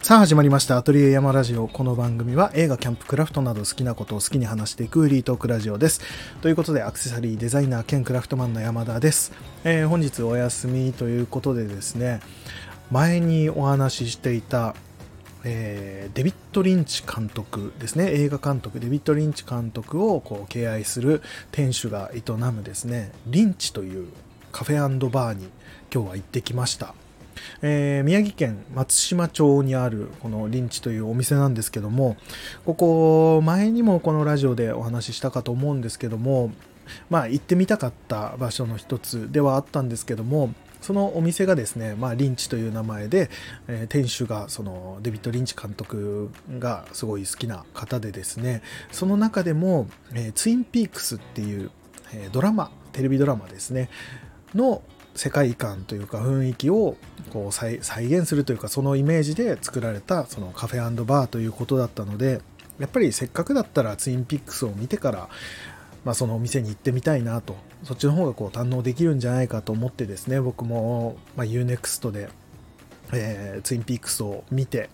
さあ始まりましたアトリエ山ラジオ。この番組は映画キャンプクラフトなど好きなことを好きに話していくフリートークラジオです。ということでアクセサリーデザイナー兼クラフトマンの山田です、えー、本日お休みということでですね前にお話ししていたえー、デビッド・リンチ監督ですね。映画監督デビッド・リンチ監督をこう敬愛する店主が営むですねリンチというカフェバーに今日は行ってきました。えー、宮城県松島町にあるこのリンチというお店なんですけどもここ前にもこのラジオでお話ししたかと思うんですけどもまあ行ってみたかった場所の一つではあったんですけどもそのお店がですね、まあ、リンチという名前で、えー、店主がそのデビッド・リンチ監督がすごい好きな方でですねその中でも、えー、ツインピークスっていう、えー、ドラマテレビドラマですね。の世界観というか雰囲気をこう再現するというかそのイメージで作られたそのカフェバーということだったのでやっぱりせっかくだったらツインピックスを見てから、まあ、そのお店に行ってみたいなとそっちの方がこう堪能できるんじゃないかと思ってですね僕も、まあ、UNEXT で、えー、ツインピックスを見て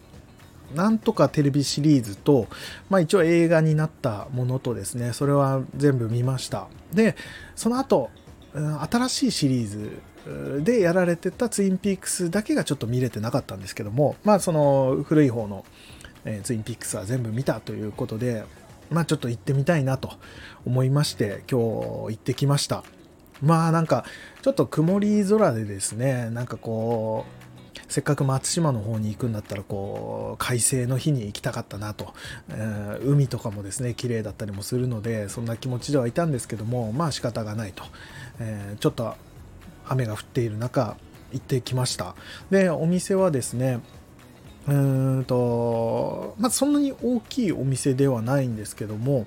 なんとかテレビシリーズと、まあ一応映画になったものとですね、それは全部見ました。で、その後、新しいシリーズでやられてたツインピークスだけがちょっと見れてなかったんですけども、まあその古い方の、ツインピークスは全部見たということで、まあちょっと行ってみたいなと思いまして今日行ってきました。まあなんかちょっと曇り空でですね、なんかこう、せっかく松島の方に行くんだったらこう快晴の日に行きたかったなと、えー、海とかもですね綺麗だったりもするのでそんな気持ちではいたんですけどもまあ仕方がないと、えー、ちょっと雨が降っている中行ってきました。でお店はですねうーんとまあそんなに大きいお店ではないんですけども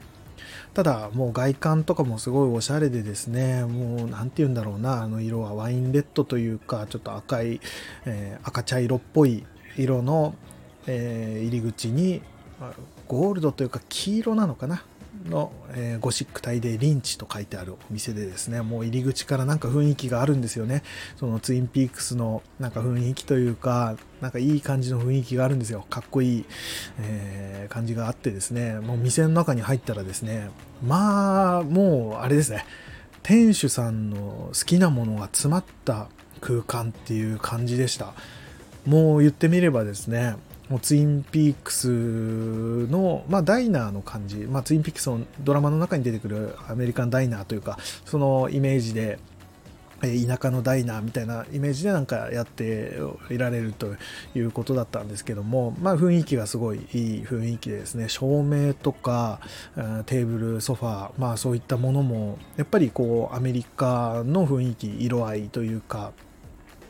ただもう外観とかもすごいおしゃれでですねもう何て言うんだろうなあの色はワインレッドというかちょっと赤い、えー、赤茶色っぽい色の、えー、入り口にゴールドというか黄色なのかなの、えー、ゴシック体でリンチと書いてあるお店でですね、もう入り口からなんか雰囲気があるんですよね。そのツインピークスのなんか雰囲気というか、なんかいい感じの雰囲気があるんですよ。かっこいい、えー、感じがあってですね、もう店の中に入ったらですね、まあ、もうあれですね、店主さんの好きなものが詰まった空間っていう感じでした。もう言ってみればですね、もうツインピークスの、まあ、ダイナーの感じ、まあ、ツインピークスのドラマの中に出てくるアメリカンダイナーというかそのイメージで田舎のダイナーみたいなイメージでなんかやっていられるということだったんですけども、まあ、雰囲気がすごいいい雰囲気でですね照明とかテーブルソファー、まあ、そういったものもやっぱりこうアメリカの雰囲気色合いというか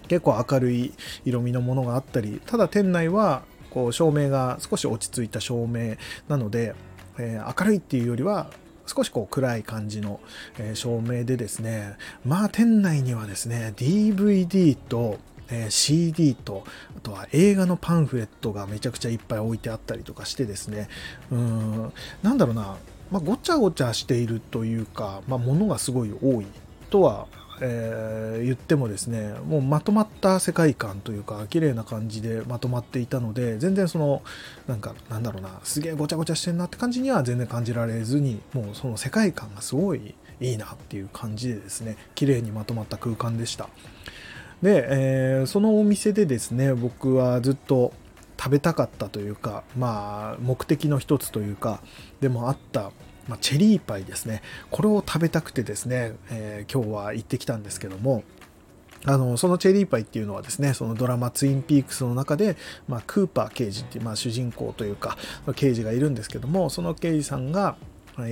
結構明るい色味のものがあったりただ店内はこう照明が少し落ち着いた照明なので、えー、明るいっていうよりは少しこう暗い感じの、え、照明でですねまあ店内にはですね DVD とえ CD とあとは映画のパンフレットがめちゃくちゃいっぱい置いてあったりとかしてですねうんなんだろうな、まあ、ごちゃごちゃしているというか、まあ、物がすごい多いとはえー、言ってもですねもうまとまった世界観というか綺麗な感じでまとまっていたので全然そのなんかなんだろうなすげえごちゃごちゃしてんなって感じには全然感じられずにもうその世界観がすごいいいなっていう感じでですね綺麗にまとまった空間でした。で、えー、そのお店でですね僕はずっと食べたかったというかまあ目的の一つというかでもあったまあ、チェリーパイですね。これを食べたくてですね、えー、今日は行ってきたんですけども、あの、そのチェリーパイっていうのはですね、そのドラマツインピークスの中で、まあ、クーパー刑事っていう、まあ、主人公というか、刑事がいるんですけども、その刑事さんが、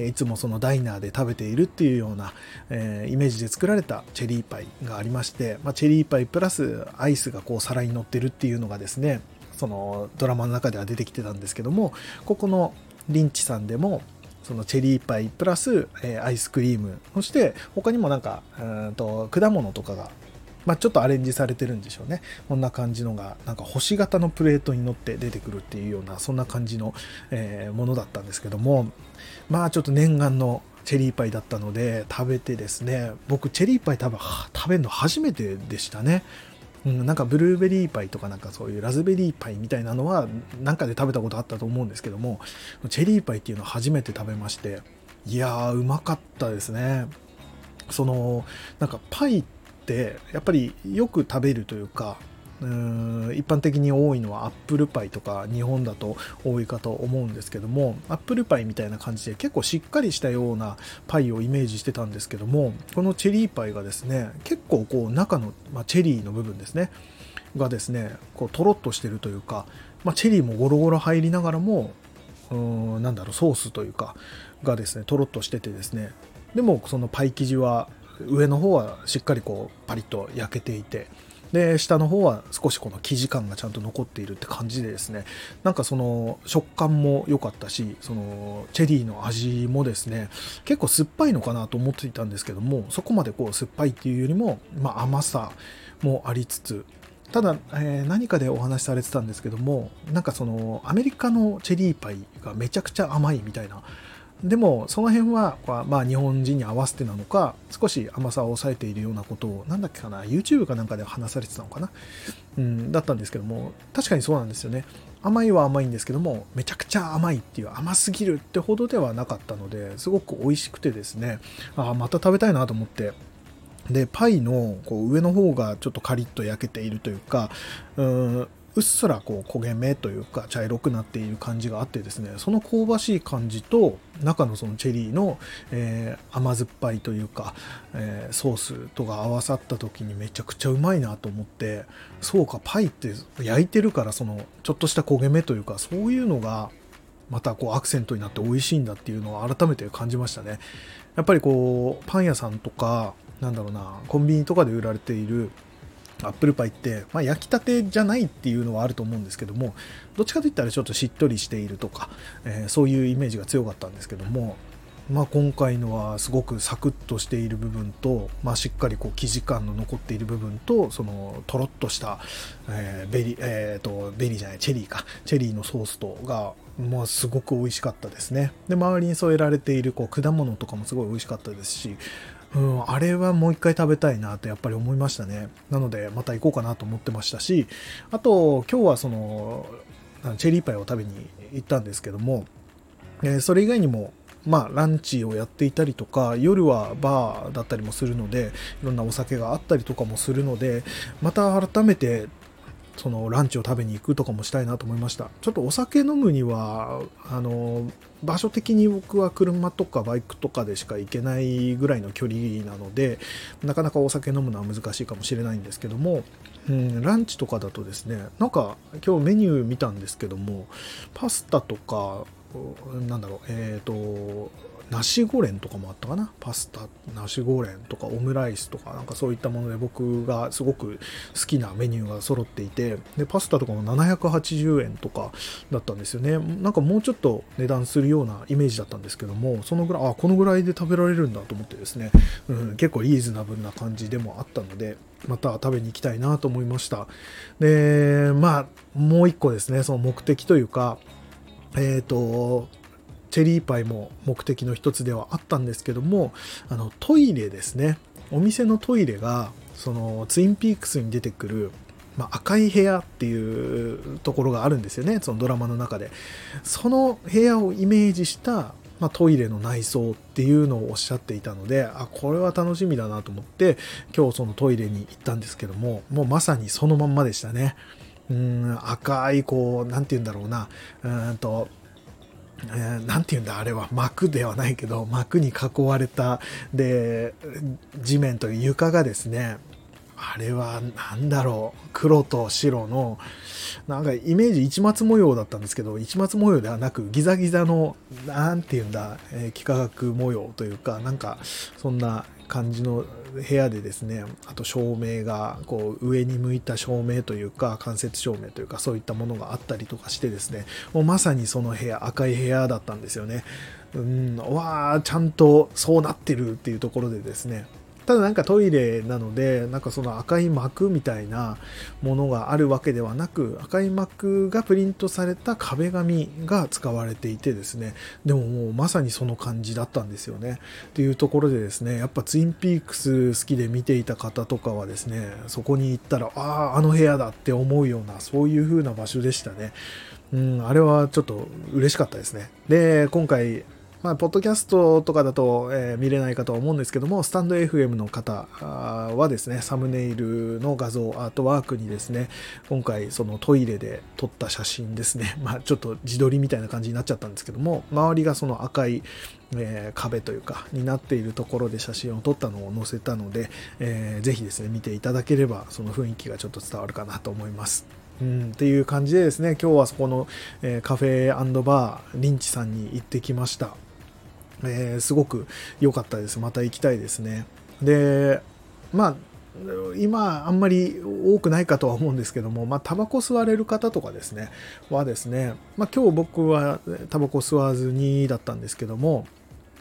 いつもそのダイナーで食べているっていうような、えー、イメージで作られたチェリーパイがありまして、まあ、チェリーパイプラスアイスがこう皿に乗ってるっていうのがですね、そのドラマの中では出てきてたんですけども、ここのリンチさんでも、そのチェリーパイプラス、えー、アイスクリームそして他にもなんかうんと果物とかが、まあ、ちょっとアレンジされてるんでしょうね。こんな感じのがなんか星型のプレートに乗って出てくるっていうようなそんな感じの、えー、ものだったんですけどもまあちょっと念願のチェリーパイだったので食べてですね僕チェリーパイ多分食べるの初めてでしたね。うん、なんかブルーベリーパイとかなんかそういうラズベリーパイみたいなのはなんかで食べたことあったと思うんですけどもチェリーパイっていうのは初めて食べましていやーうまかったですね。そのなんかパイってやっぱりよく食べるというかうん一般的に多いのはアップルパイとか日本だと多いかと思うんですけどもアップルパイみたいな感じで結構しっかりしたようなパイをイメージしてたんですけどもこのチェリーパイがですね結構こう中の、まあ、チェリーの部分ですねがですねこうとろっとしてるというか、まあ、チェリーもゴロゴロ入りながらもうーんなんだろうソースというかがですねとろっとしててですねでもそのパイ生地は上の方はしっかりこうパリッと焼けていてで下の方は少しこの生地感がちゃんと残っているって感じでですねなんかその食感も良かったしそのチェリーの味もですね結構酸っぱいのかなと思っていたんですけどもそこまでこう酸っぱいっていうよりも、まあ、甘さもありつつただ、えー、何かでお話しされてたんですけどもなんかそのアメリカのチェリーパイがめちゃくちゃ甘いみたいなでもその辺はまあ日本人に合わせてなのか少し甘さを抑えているようなことをなんだっけかな YouTube かなんかで話されてたのかな、うん、だったんですけども確かにそうなんですよね。甘いは甘いんですけどもめちゃくちゃ甘いっていう甘すぎるってほどではなかったのですごく美味しくてですねあまた食べたいなと思って。でパイのこう上の方がちょっとカリッと焼けているというかうんうっすらこう焦げ目というか茶色くなっている感じがあってですねその香ばしい感じと中のそのチェリーの、えー、甘酸っぱいというか、えー、ソースとか合わさった時にめちゃくちゃうまいなと思ってそうかパイって焼いてるからそのちょっとした焦げ目というかそういうのがまたこうアクセントになって美味しいんだっていうのを改めて感じましたね。やっぱりこうパン屋さんとかなんだろうなコンビニとかで売られているアップルパイって、まあ、焼きたてじゃないっていうのはあると思うんですけどもどっちかといったらちょっとしっとりしているとか、えー、そういうイメージが強かったんですけども、まあ、今回のはすごくサクッとしている部分と、まあ、しっかりこう生地感の残っている部分とそのとろっとした、えー、ベリー、えーと、ベリーじゃないチェリーか。チェリーのソースとがまあ、すごく美味しかったですね。で周りに添えられているこう果物とかもすごい美味しかったですしうん、あれはもう一回食べたいなとやっぱり思いましたね。なので、また行こうかなと思ってましたし、あと、今日はその、チェリーパイを食べに行ったんですけども、え、それ以外にも、まあ、ランチをやっていたりとか、夜はバーだったりもするので、いろんなお酒があったりとかもするので、また改めてそのランチを食べに行くとかもしたいなと思いました。ちょっとお酒飲むにはあの場所的に僕は車とかバイクとかでしか行けないぐらいの距離なのでなかなかお酒飲むのは難しいかもしれないんですけども、うん、ランチとかだとですねなんか今日メニュー見たんですけどもパスタとかなんだろうえっ、ー、とナシゴレンとかもあったかな？パスタナシゴレンとかオムライスとかなんかそういったもので僕がすごく好きなメニューが揃っていてでパスタとかも780円とかだったんですよね。なんかもうちょっと値段するようなイメージだったんですけどもそのぐらいあこのぐらいで食べられるんだと思ってですね、うん、結構リーズナブルな感じでもあったのでまた食べに行きたいなと思いました。でまあもう一個ですねその目的というかえっ、ー、とチェリーパイも目的の一つではあったんですけどもあのトイレですね。お店のトイレがそのツインピークスに出てくる、まあ、赤い部屋っていうところがあるんですよね。そのドラマの中で。その部屋をイメージしたまあ、トイレの内装っていうのをおっしゃっていたのであこれは楽しみだなと思って今日そのトイレに行ったんですけどももうまさにそのまんまでしたね。うん赤いこう何て言うんだろうな。うんとえー、て言うんだあれは。膜ではないけど膜に囲われたで地面という床がですねあれは何だろう。黒と白のなんかイメージ市松模様だったんですけど市松模様ではなくギザギザの何て言うんだ、えー、幾何学模様というかなんかそんな感じの部屋でですねあと照明がこう上に向いた照明というか間接照明というかそういったものがあったりとかしてですねもうまさにその部屋赤い部屋だったんですよね。うんわあちゃんとそうなってるっていうところでですねただなんかトイレなのでなんかその赤い膜みたいなものがあるわけではなく赤い膜がプリントされた壁紙が使われていてですねでももうまさにその感じだったんですよねっていうところでですねやっぱツインピークス好きで見ていた方とかはですねそこに行ったらあああの部屋だって思うようなそういう風な場所でしたねうん、あれはちょっと嬉しかったですね。で、今回、まあ、ポッドキャストとかだと、えー、見れないかとは思うんですけども、スタンド FM の方はですね、サムネイルの画像、アートワークにですね、今回そのトイレで撮った写真ですね、まあ、ちょっと自撮りみたいな感じになっちゃったんですけども、周りがその赤い、えー、壁というか、になっているところで写真を撮ったのを載せたので、えー、ぜひですね、見ていただければ、その雰囲気がちょっと伝わるかなと思います。うん、っていう感じでですね、今日はそこの、えー、カフェバー、リンチさんに行ってきました。えー、すごく良かったです。また行きたいですね。で、まあ、今あんまり多くないかとは思うんですけども、まあ、タバコ吸われる方とかですね、はですね、まあ、今日僕はタバコ吸わずにだったんですけども、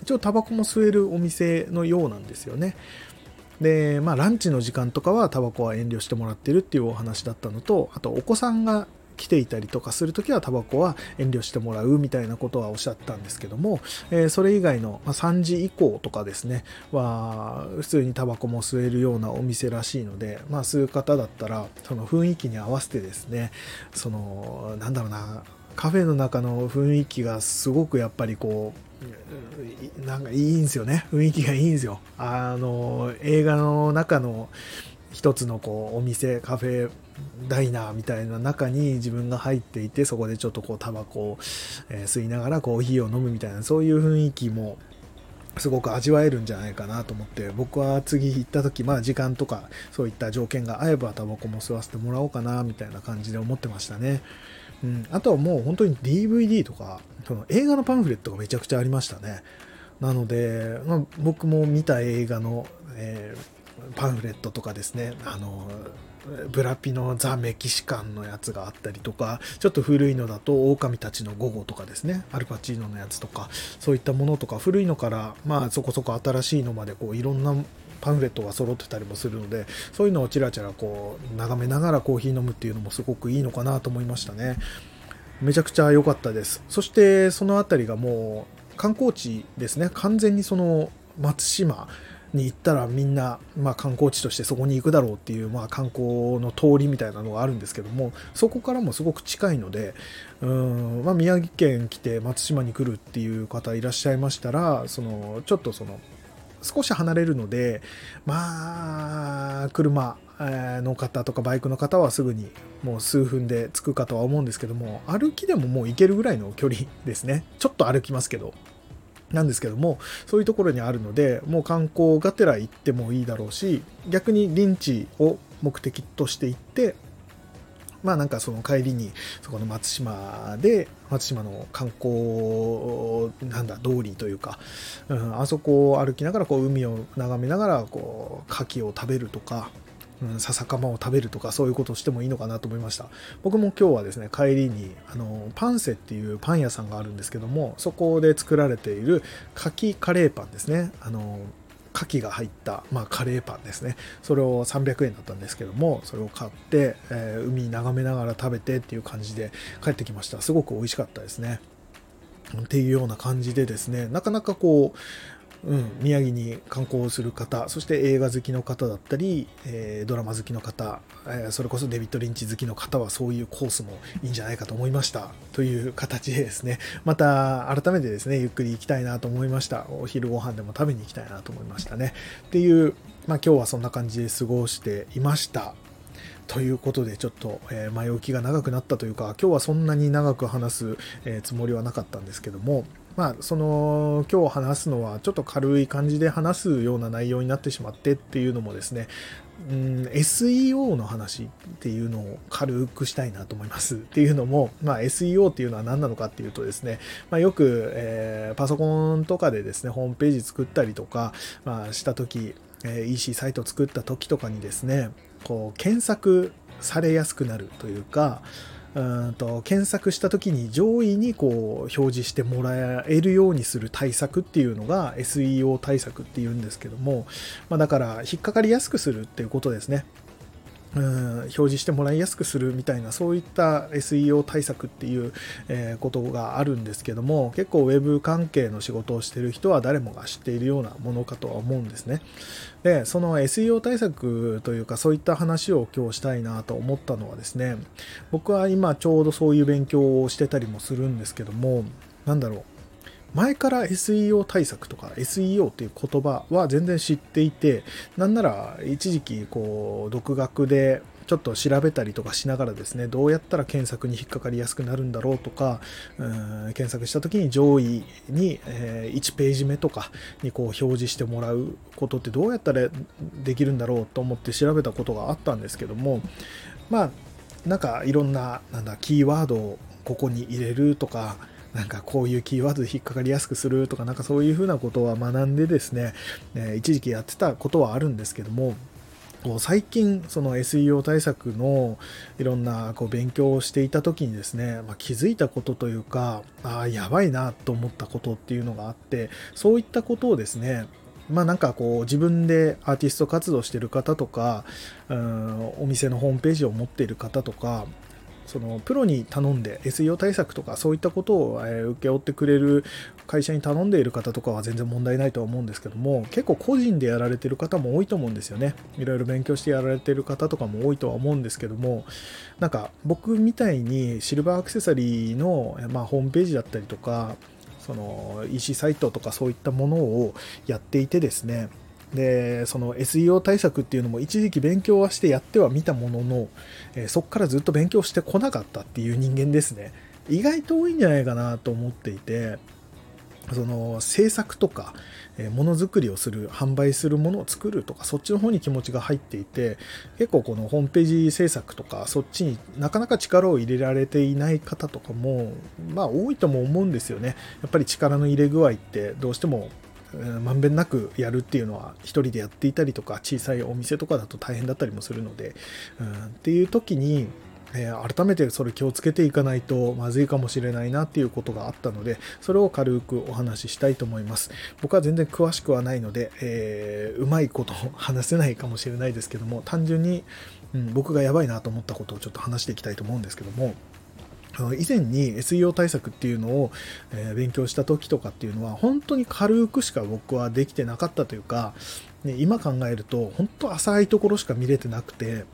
一応タバコも吸えるお店のようなんですよね。で、まあ、ランチの時間とかはタバコは遠慮してもらってるっていうお話だったのと、あとお子さんが来ていたりとかするときはタバコは遠慮してもらうみたいなことはおっしゃったんですけども、え、それ以外の、ま3時以降とかですね、は普通にタバコも吸えるようなお店らしいので、まあ、吸う方だったらその雰囲気に合わせてですね、その、なんだろうな、カフェの中の雰囲気がすごくやっぱりこうなんかいいんですよね。雰囲気がいいんですよ。あの映画の中の一つのこうお店カフェダイナーみたいな中に自分が入っていてそこでちょっとこうタバコを、吸いながらコーヒーを飲むみたいなそういう雰囲気もすごく味わえるんじゃないかなと思って僕は次行った時まあ時間とかそういった条件が合えばタバコも吸わせてもらおうかなみたいな感じで思ってましたね。うん、あとはもう本当に DVD とかその映画のパンフレットがめちゃくちゃありましたねなので、まあ、僕も見た映画の、えー、パンフレットとかですねあのブラピのザ・メキシカンのやつがあったりとかちょっと古いのだと狼たちの午後とかですね。アルパチーノのやつとかそういったものとか古いのからまあそこそこ新しいのまでこういろんなパンフレットが揃ってたりもするのでそういうのをちらちらこう眺めながらコーヒー飲むっていうのもすごくいいのかなと思いましたね。めちゃくちゃ良かったです。そしてその辺りがもう観光地ですね。完全にその松島。に行ったらみんな、まあ、観光地としてそこに行くだろうっていう、まあ、観光の通りみたいなのがあるんですけどもそこからもすごく近いのでうん、まあ、宮城県来て松島に来るっていう方いらっしゃいましたらそのちょっとその少し離れるので、まあ、車の方とかバイクの方はすぐにもう数分で着くかとは思うんですけども、歩きでももう行けるぐらいの距離ですね。ちょっと歩きますけど。なんですけども、そういうところにあるので、もう観光がてら行ってもいいだろうし、逆に臨地を目的として行って、まあなんかその帰りにそこの松島で松島の観光なんだ通りというか、うん、あそこを歩きながらこう海を眺めながらこう牡蠣を食べるとか、うん、笹かまを食べるとかそういうことをしてもいいのかなと思いました。僕も今日はですね帰りにあのパンセっていうパン屋さんがあるんですけどもそこで作られている牡蠣カレーパンですね。あの牡蠣が入った、まあ、カレーパンですね。それを300円だったんですけどもそれを買って、えー、海眺めながら食べてっていう感じで帰ってきました。すごく美味しかったですね。っていうような感じでですねなかなかこううん、宮城に観光する方そして映画好きの方だったり、えー、ドラマ好きの方、えー、それこそデビッド・リンチ好きの方はそういうコースもいいんじゃないかと思いましたという形でですね。また改めてですねゆっくり行きたいなと思いました。お昼ご飯でも食べに行きたいなと思いましたね。っていう、まあ、今日はそんな感じで過ごしていました。ということでちょっと、え前置きが長くなったというか今日はそんなに長く話す、えつもりはなかったんですけどもまあ、その今日話すのはちょっと軽い感じで話すような内容になってしまってっていうのもですね、うん、SEO の話っていうのを軽くしたいなと思いますっていうのも、まあ、SEO っていうのは何なのかっていうとですね、まあ、よく、えー、パソコンとかでですねホームページ作ったりとか、まあ、した時、えー、EC サイト作った時とかにですねこう検索されやすくなるというかうんと検索した時に上位にこう表示してもらえるようにする対策っていうのが SEO 対策っていうんですけども、まあ、だから引っかかりやすくするっていうことですね。うん表示してもらいやすくするみたいなそういった SEO 対策っていう、え、ことがあるんですけども結構 Web 関係の仕事をしてる人は誰もが知っているようなものかとは思うんですね。でその SEO 対策というかそういった話を今日したいなと思ったのはですね僕は今ちょうどそういう勉強をしてたりもするんですけどもなんだろう前から SEO 対策とか SEO っていう言葉は全然知っていて、なんなら一時期こう独学でちょっと調べたりとかしながらですね、どうやったら検索に引っかかりやすくなるんだろうとか、うん検索した時に上位に、え、1ページ目とかにこう表示してもらうことってどうやったらできるんだろうと思って調べたことがあったんですけども、まあ、なんかいろんな、なんだ、キーワードをここに入れるとか、なんかこういうキーワードで引っかかりやすくするとか、なんかそういうふうなことは学んでですね、え一時期やってたことはあるんですけども、最近その SEO 対策のいろんなこう勉強をしていた時にですね、まあ、気づいたことというかああやばいなと思ったことっていうのがあってそういったことをですねまあなんかこう自分でアーティスト活動してる方とかうんお店のホームページを持っている方とかそのプロに頼んで SEO 対策とかそういったことをえ請け負ってくれる会社に頼んでいる方とかは全然問題ないとは思うんですけども結構個人でやられてる方も多いと思うんですよね。いろいろ勉強してやられてる方とかも多いとは思うんですけどもなんか僕みたいにシルバーアクセサリーの、まあ、ホームページだったりとかその EC サイトとかそういったものをやっていてですねでその SEO 対策っていうのも一時期勉強はしてやってはみたものの、えー、そこからずっと勉強してこなかったっていう人間ですね。意外と多いんじゃないかなと思っていてその制作とかえものづくりをする販売するものを作るとかそっちの方に気持ちが入っていて結構このホームページ制作とかそっちになかなか力を入れられていない方とかもまあ多いとも思うんですよね。やっぱり力の入れ具合ってどうしてもまんべんなくやるっていうのは1人でやっていたりとか小さいお店とかだと大変だったりもするので、うん、っていう時に、えー、改めてそれ気をつけていかないとまずいかもしれないなっていうことがあったのでそれを軽くお話ししたいと思います。僕は全然詳しくはないので、えー、うまいこと話せないかもしれないですけども単純に、うん、僕がやばいなと思ったことをちょっと話していきたいと思うんですけども以前に SEO 対策っていうのを、勉強した時とかっていうのは本当に軽くしか僕はできてなかったというか、ね、今考えると本当浅いところしか見れてなくて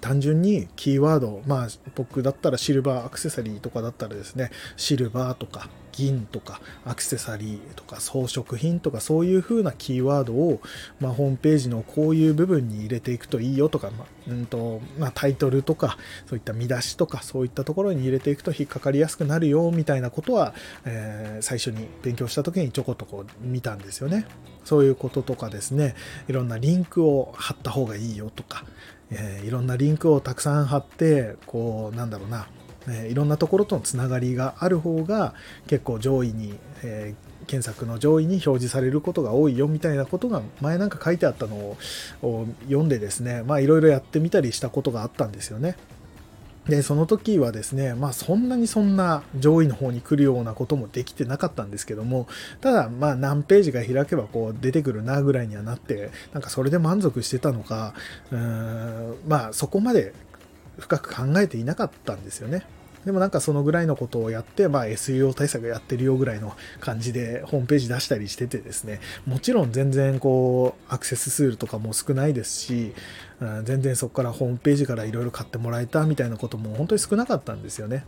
単純にキーワード、まあ僕だったらシルバーアクセサリーとかだったらですね、シルバーとか銀とかアクセサリーとか装飾品とかそういう風なキーワードを、まあ、ホームページのこういう部分に入れていくといいよとか、まあうんとまあ、タイトルとかそういった見出しとかそういったところに入れていくと引っかかりやすくなるよみたいなことは、えー、最初に勉強した時にちょこっとこう見たんですよね。そういうこととかですね、いろんなリンクを貼った方がいいよとか、えー、いろんなリンクをたくさん貼って、こう、なんだろうな、え、いろんなところとのつながりがある方が結構上位に、えー、検索の上位に表示されることが多いよみたいなことが前なんか書いてあったのを読んでですね、まあいろいろやってみたりしたことがあったんですよね。で、その時はですね、まあそんなにそんな上位の方に来るようなこともできてなかったんですけども、ただまあ何ページが開けばこう出てくるなぐらいにはなって、なんかそれで満足してたのか、うーんまあそこまで深く考えていなかったんですよね。でもなんかそのぐらいのことをやって、まあ SEO 対策やってるよぐらいの感じでホームページ出したりしててですね、もちろん全然こうアクセス数とかも少ないですし、全然そこからホームページからいろいろ買ってもらえたみたいなことも本当に少なかったんですよね。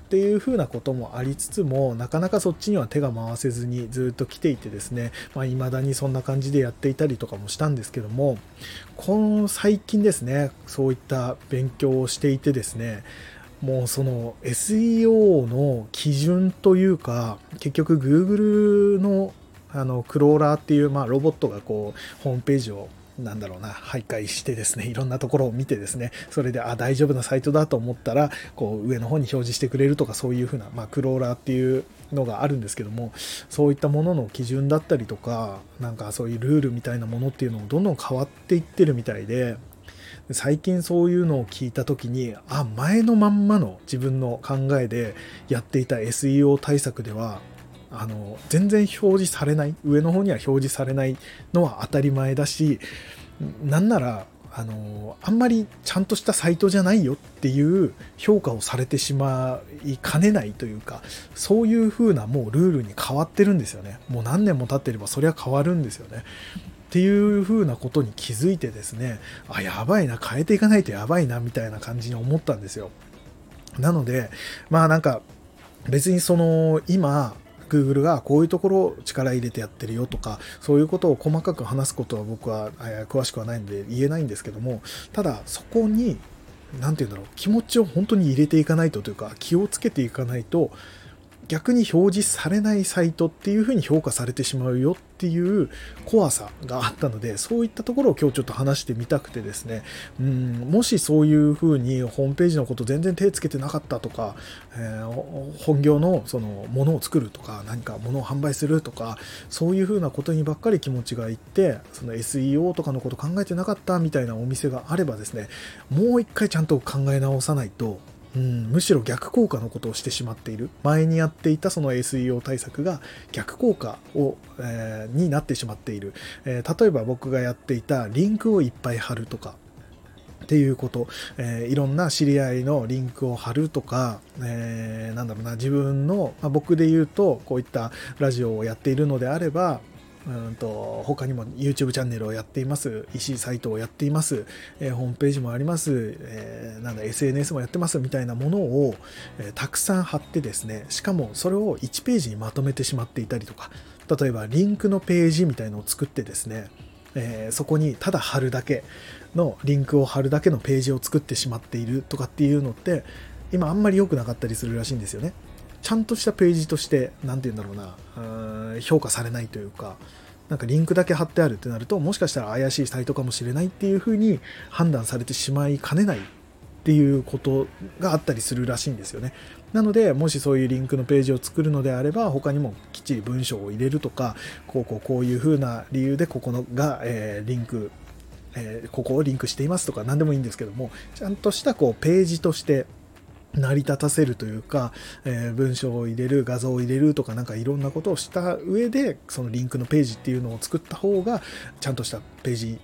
っていうふうなこともありつつも、なかなかそっちには手が回せずにずっと来ていてですね、まあ、未だにそんな感じでやっていたりとかもしたんですけども、この最近ですね、そういった勉強をしていてですね、もうその SEO の基準というか、結局 Google のあのクローラーっていう、まあ、ロボットがこうホームページをなんだろうな、徘徊してですね、いろんなところを見てですね、それで、あ、大丈夫なサイトだと思ったら、こう、上の方に表示してくれるとか、そういうふうな、まあ、クローラーっていうのがあるんですけども、そういったものの基準だったりとか、なんかそういうルールみたいなものっていうのもどんどん変わっていってるみたいで、最近そういうのを聞いた時にあ前のまんまの自分の考えでやっていた SEO 対策ではあの全然表示されない上の方には表示されないのは当たり前だしなんならあのあんまりちゃんとしたサイトじゃないよっていう評価をされてしまいかねないというかそういう風なもうルールに変わってるんですよね。もう何年も経ってればそりゃ変わるんですよね。っていう風なことに気づいてですねあやばいな変えていかないとやばいなみたいな感じに思ったんですよ。なのでまあなんか別にその今 Google がこういうところを力入れてやってるよとか、そういうことを細かく話すことは僕は詳しくはないんで言えないんですけども、ただそこに、何て言うんだろう、気持ちを本当に入れていかないとというか、気をつけていかないと、逆に表示されないサイトっていうふうに評価されてしまうよっていう怖さがあったので、そういったところを今日ちょっと話してみたくてですね、うん、もしそういうふうにホームページのこと全然手つけてなかったとか、えー、本業のそのものを作るとか、何か物を販売するとか、そういうふうなことにばっかり気持ちがいって、その SEO とかのこと考えてなかったみたいなお店があればですね、もう一回ちゃんと考え直さないと、うん、むしろ逆効果のことをしてしまっている。前にやっていたその SEO 対策が逆効果を、えー、になってしまっている、えー、例えば僕がやっていたリンクをいっぱい貼るとかっていうこと、えー、いろんな知り合いのリンクを貼るとか、えー、なんだろうな自分の、まあ、僕で言うとこういったラジオをやっているのであればうんと他にも YouTube チャンネルをやっています、EC サイトをやっています、えー、ホームページもあります、えー、なんだ SNS もやってます。みたいなものを、えー、たくさん貼ってですね、しかもそれを1ページにまとめてしまっていたりとか、例えばリンクのページみたいのを作ってですね、えそこにただ貼るだけのリンクを貼るだけのページを作ってしまっているとかっていうのって今あんまり良くなかったりするらしいんですよね。ちゃんとしたページとして、何て言うんだろうな、評価されないというか、なんかリンクだけ貼ってあるってなると、もしかしたら怪しいサイトかもしれないっていうふうに判断されてしまいかねないっていうことがあったりするらしいんですよね。なので、もしそういうリンクのページを作るのであれば、他にもきっちり文章を入れるとか、こうこうこういうふうな理由でここのが、えー、リンク、えー、ここをリンクしていますとか何でもいいんですけども、ちゃんとしたこうページとして成り立たせるというか、えー、文章を入れる、画像を入れるとかなんかいろんなことをした上で、そのリンクのページっていうのを作った方が、ちゃんとしたページ、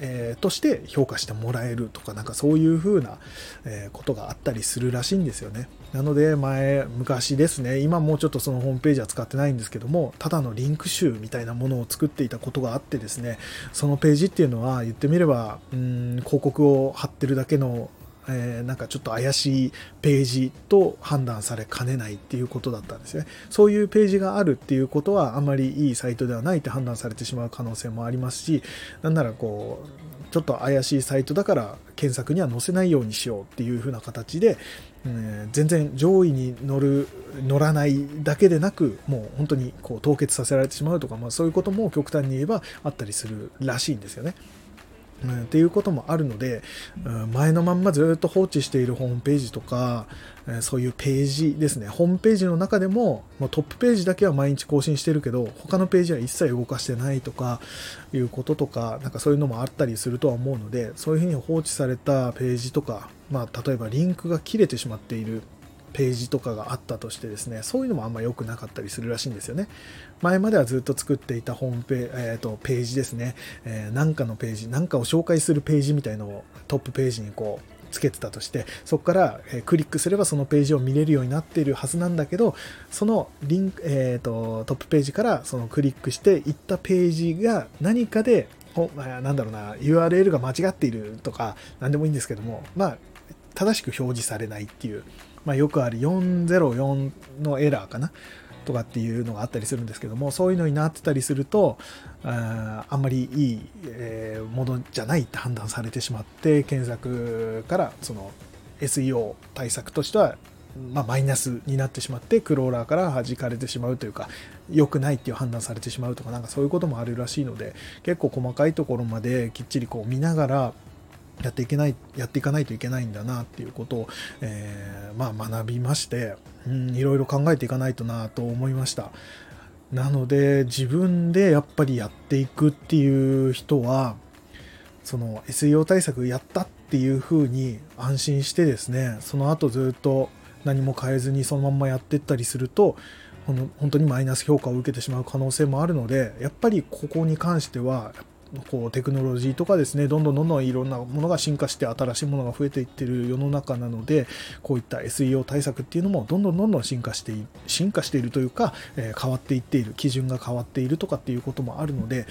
えー、として評価してもらえるとか、なんかそういう風な、えー、ことがあったりするらしいんですよね。なので前、昔ですね、今もうちょっとそのホームページは使ってないんですけども、ただのリンク集みたいなものを作っていたことがあってですね、そのページっていうのは言ってみれば、うん、広告を貼ってるだけのえー、なんかちょっと怪しいページと判断されかねないっていうことだったんですね。そういうページがあるっていうことはあまりいいサイトではないって判断されてしまう可能性もありますし、なんならこう、ちょっと怪しいサイトだから検索には載せないようにしようっていう風な形で、うん、全然上位に乗る、乗らないだけでなく、もう本当にこう凍結させられてしまうとか、まあそういうことも極端に言えばあったりするらしいんですよね。うん、っていうこともあるので、うん、前のまんまずっと放置しているホームページとか、えそういうページですね、ホームページの中でも、ま、トップページだけは毎日更新してるけど、他のページは一切動かしてないとかいうこととか、なんかそういうのもあったりするとは思うので、そういうふうに放置されたページとか、まあ、例えばリンクが切れてしまっているページとかがあったとしてですね、そういうのもあんま良くなかったりするらしいんですよね。前まではずっと作っていたホームペ,、えーと、ページですね、えー、なんかのページ、なんかを紹介するページみたいのをトップページにこう、つけてたとしてそこからクリックすればそのページを見れるようになっているはずなんだけどそのリンク、えーと、トップページからそのクリックしていったページが何かでなんだろうな URL が間違っているとか何でもいいんですけどもまあ正しく表示されないっていうまあ、よくある404のエラーかなとかっていうのがあったりするんですけどもそういうのになってたりするとああんまりいい、え、ものじゃないって判断されてしまって検索からその SEO 対策としてはまあ、マイナスになってしまってクローラーから弾かれてしまうというか良くないっていう判断されてしまうとかなんかそういうこともあるらしいので結構細かいところまできっちりこう見ながらやっていけない、やっていかないといけないんだなっていうことを、えー、まあ学びまして、うん、いろいろ考えていかないとなと思いました。なので自分でやっぱりやっていくっていう人は、その SEO 対策やったっていう風に安心してですねその後ずっと何も変えずにそのまんまやってったりすると本当にマイナス評価を受けてしまう可能性もあるのでやっぱりここに関してはこうテクノロジーとかですねどんどんどんどんいろんなものが進化して新しいものが増えていってる世の中なのでこういった SEO 対策っていうのもどんどんどんどん進化して進化しているというか、えー、変わっていっている基準が変わっているとかっていうこともあるので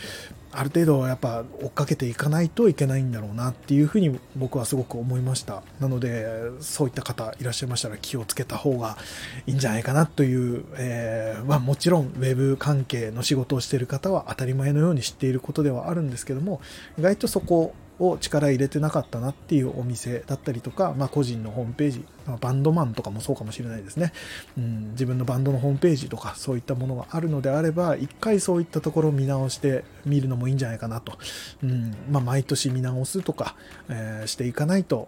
ある程度やっぱ追っかけていかないといけないんだろうなっていうふうに僕はすごく思いました。なのでそういった方いらっしゃいましたら気をつけた方がいいんじゃないかなという、えー、まあ、もちろんウェブ関係の仕事をしている方は当たり前のように知っていることではあるんですけども意外とそこを力入れてなかったなっていうお店だったりとか、まあ、個人のホームページ、まあ、バンドマンとかもそうかもしれないですね、うん、自分のバンドのホームページとかそういったものがあるのであれば一回そういったところを見直してみるのもいいんじゃないかなと、うんまあ、毎年見直すとか、えー、していかないと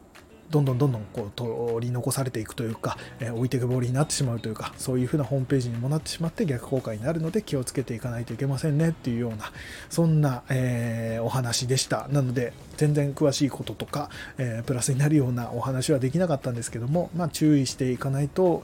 どんどんどんどんこう取り残されていくというか、え、置いてけぼりになってしまうというかそういう風なホームページにもなってしまって逆効果になるので気をつけていかないといけませんねっていうようなそんな、えー、お話でしたなので全然詳しいこととか、えー、プラスになるようなお話はできなかったんですけども、まあ、注意していかないと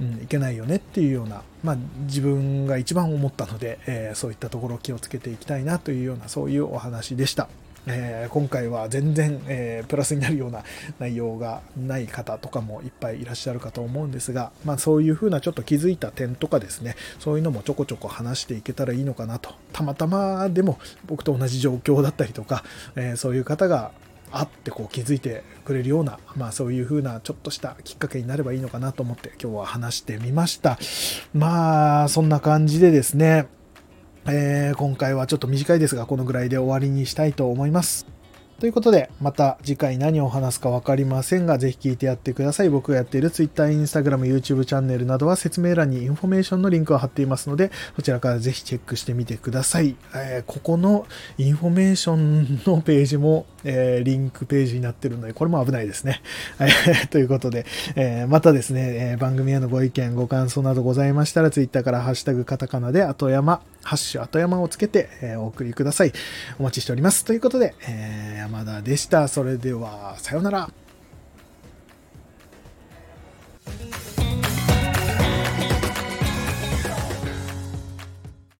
うん、いけないよねっていうような、まあ、自分が一番思ったので、えー、そういったところを気をつけていきたいなというようなそういうお話でした。えー、今回は全然、えー、プラスになるような内容がない方とかもいっぱいいらっしゃるかと思うんですが、まあ、そういうふうなちょっと気づいた点とかですねそういうのもちょこちょこ話していけたらいいのかなとたまたまでも僕と同じ状況だったりとか、えー、そういう方があってこう気づいてくれるような、まあそういう風なちょっとしたきっかけになればいいのかなと思って今日は話してみました。まあそんな感じでですね、えー、今回はちょっと短いですが、このぐらいで終わりにしたいと思います。ということで、また次回何を話すか分かりませんが、ぜひ聞いてやってください。僕がやっている Twitter、Instagram、YouTube チャンネルなどは説明欄にインフォメーションのリンクを貼っていますので、こちらからぜひチェックしてみてください。えー、ここのインフォメーションのページもえー、リンクページになってるので、これも危ないですね。ということで、えー、またですね、え、番組へのご意見、ご感想などございましたら、ツイッターからハッシュタグカタカナで後山、ハッシュ後山をつけて、えお送りください。お待ちしております。ということで、え山田でした。それでは、さようなら。